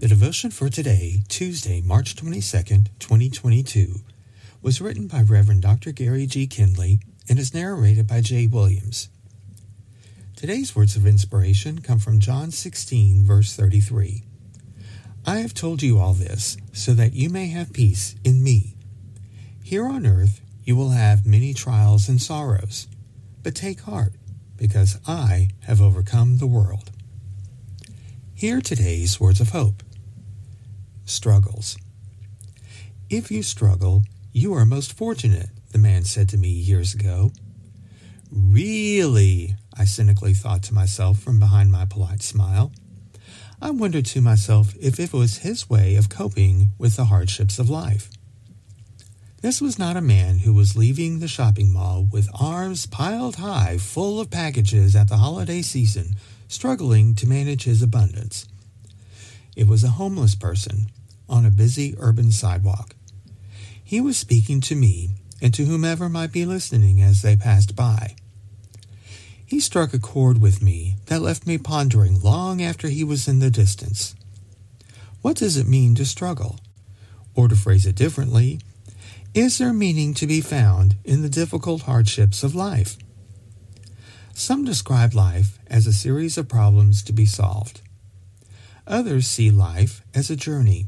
The devotion for today, Tuesday, March 22nd, 2022, was written by Reverend Dr. Gary G. Kindley and is narrated by Jay Williams. Today's words of inspiration come from John 16, verse 33. I have told you all this so that you may have peace in me. Here on earth you will have many trials and sorrows, but take heart, because I have overcome the world. Hear today's words of hope struggles. If you struggle, you are most fortunate, the man said to me years ago. Really? I cynically thought to myself from behind my polite smile. I wondered to myself if it was his way of coping with the hardships of life. This was not a man who was leaving the shopping mall with arms piled high full of packages at the holiday season, struggling to manage his abundance. It was a homeless person on a busy urban sidewalk. He was speaking to me and to whomever might be listening as they passed by. He struck a chord with me that left me pondering long after he was in the distance. What does it mean to struggle? Or to phrase it differently, is there meaning to be found in the difficult hardships of life? Some describe life as a series of problems to be solved. Others see life as a journey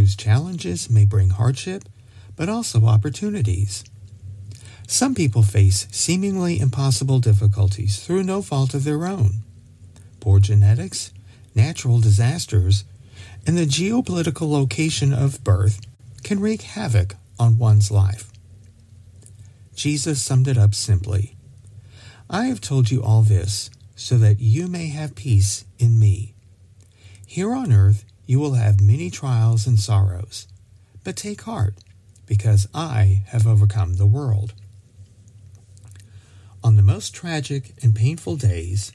whose challenges may bring hardship, but also opportunities. Some people face seemingly impossible difficulties through no fault of their own. Poor genetics, natural disasters, and the geopolitical location of birth can wreak havoc on one's life. Jesus summed it up simply I have told you all this so that you may have peace in me. Here on earth, you will have many trials and sorrows. But take heart, because I have overcome the world. On the most tragic and painful days,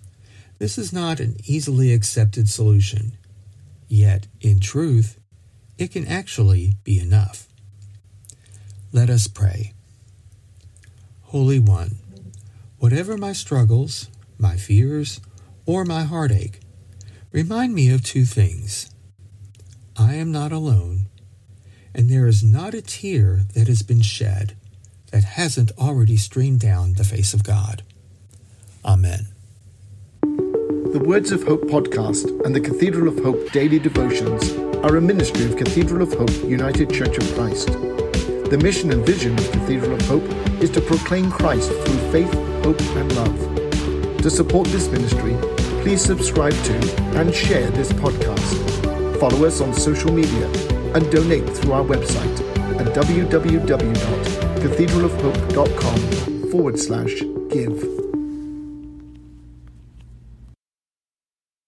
this is not an easily accepted solution. Yet, in truth, it can actually be enough. Let us pray. Holy One, whatever my struggles, my fears, or my heartache, remind me of two things. I am not alone, and there is not a tear that has been shed that hasn't already streamed down the face of God. Amen. The Words of Hope podcast and the Cathedral of Hope daily devotions are a ministry of Cathedral of Hope United Church of Christ. The mission and vision of Cathedral of Hope is to proclaim Christ through faith, hope, and love. To support this ministry, please subscribe to and share this podcast follow us on social media, and donate through our website at www.cathedralofhope.com forward slash give.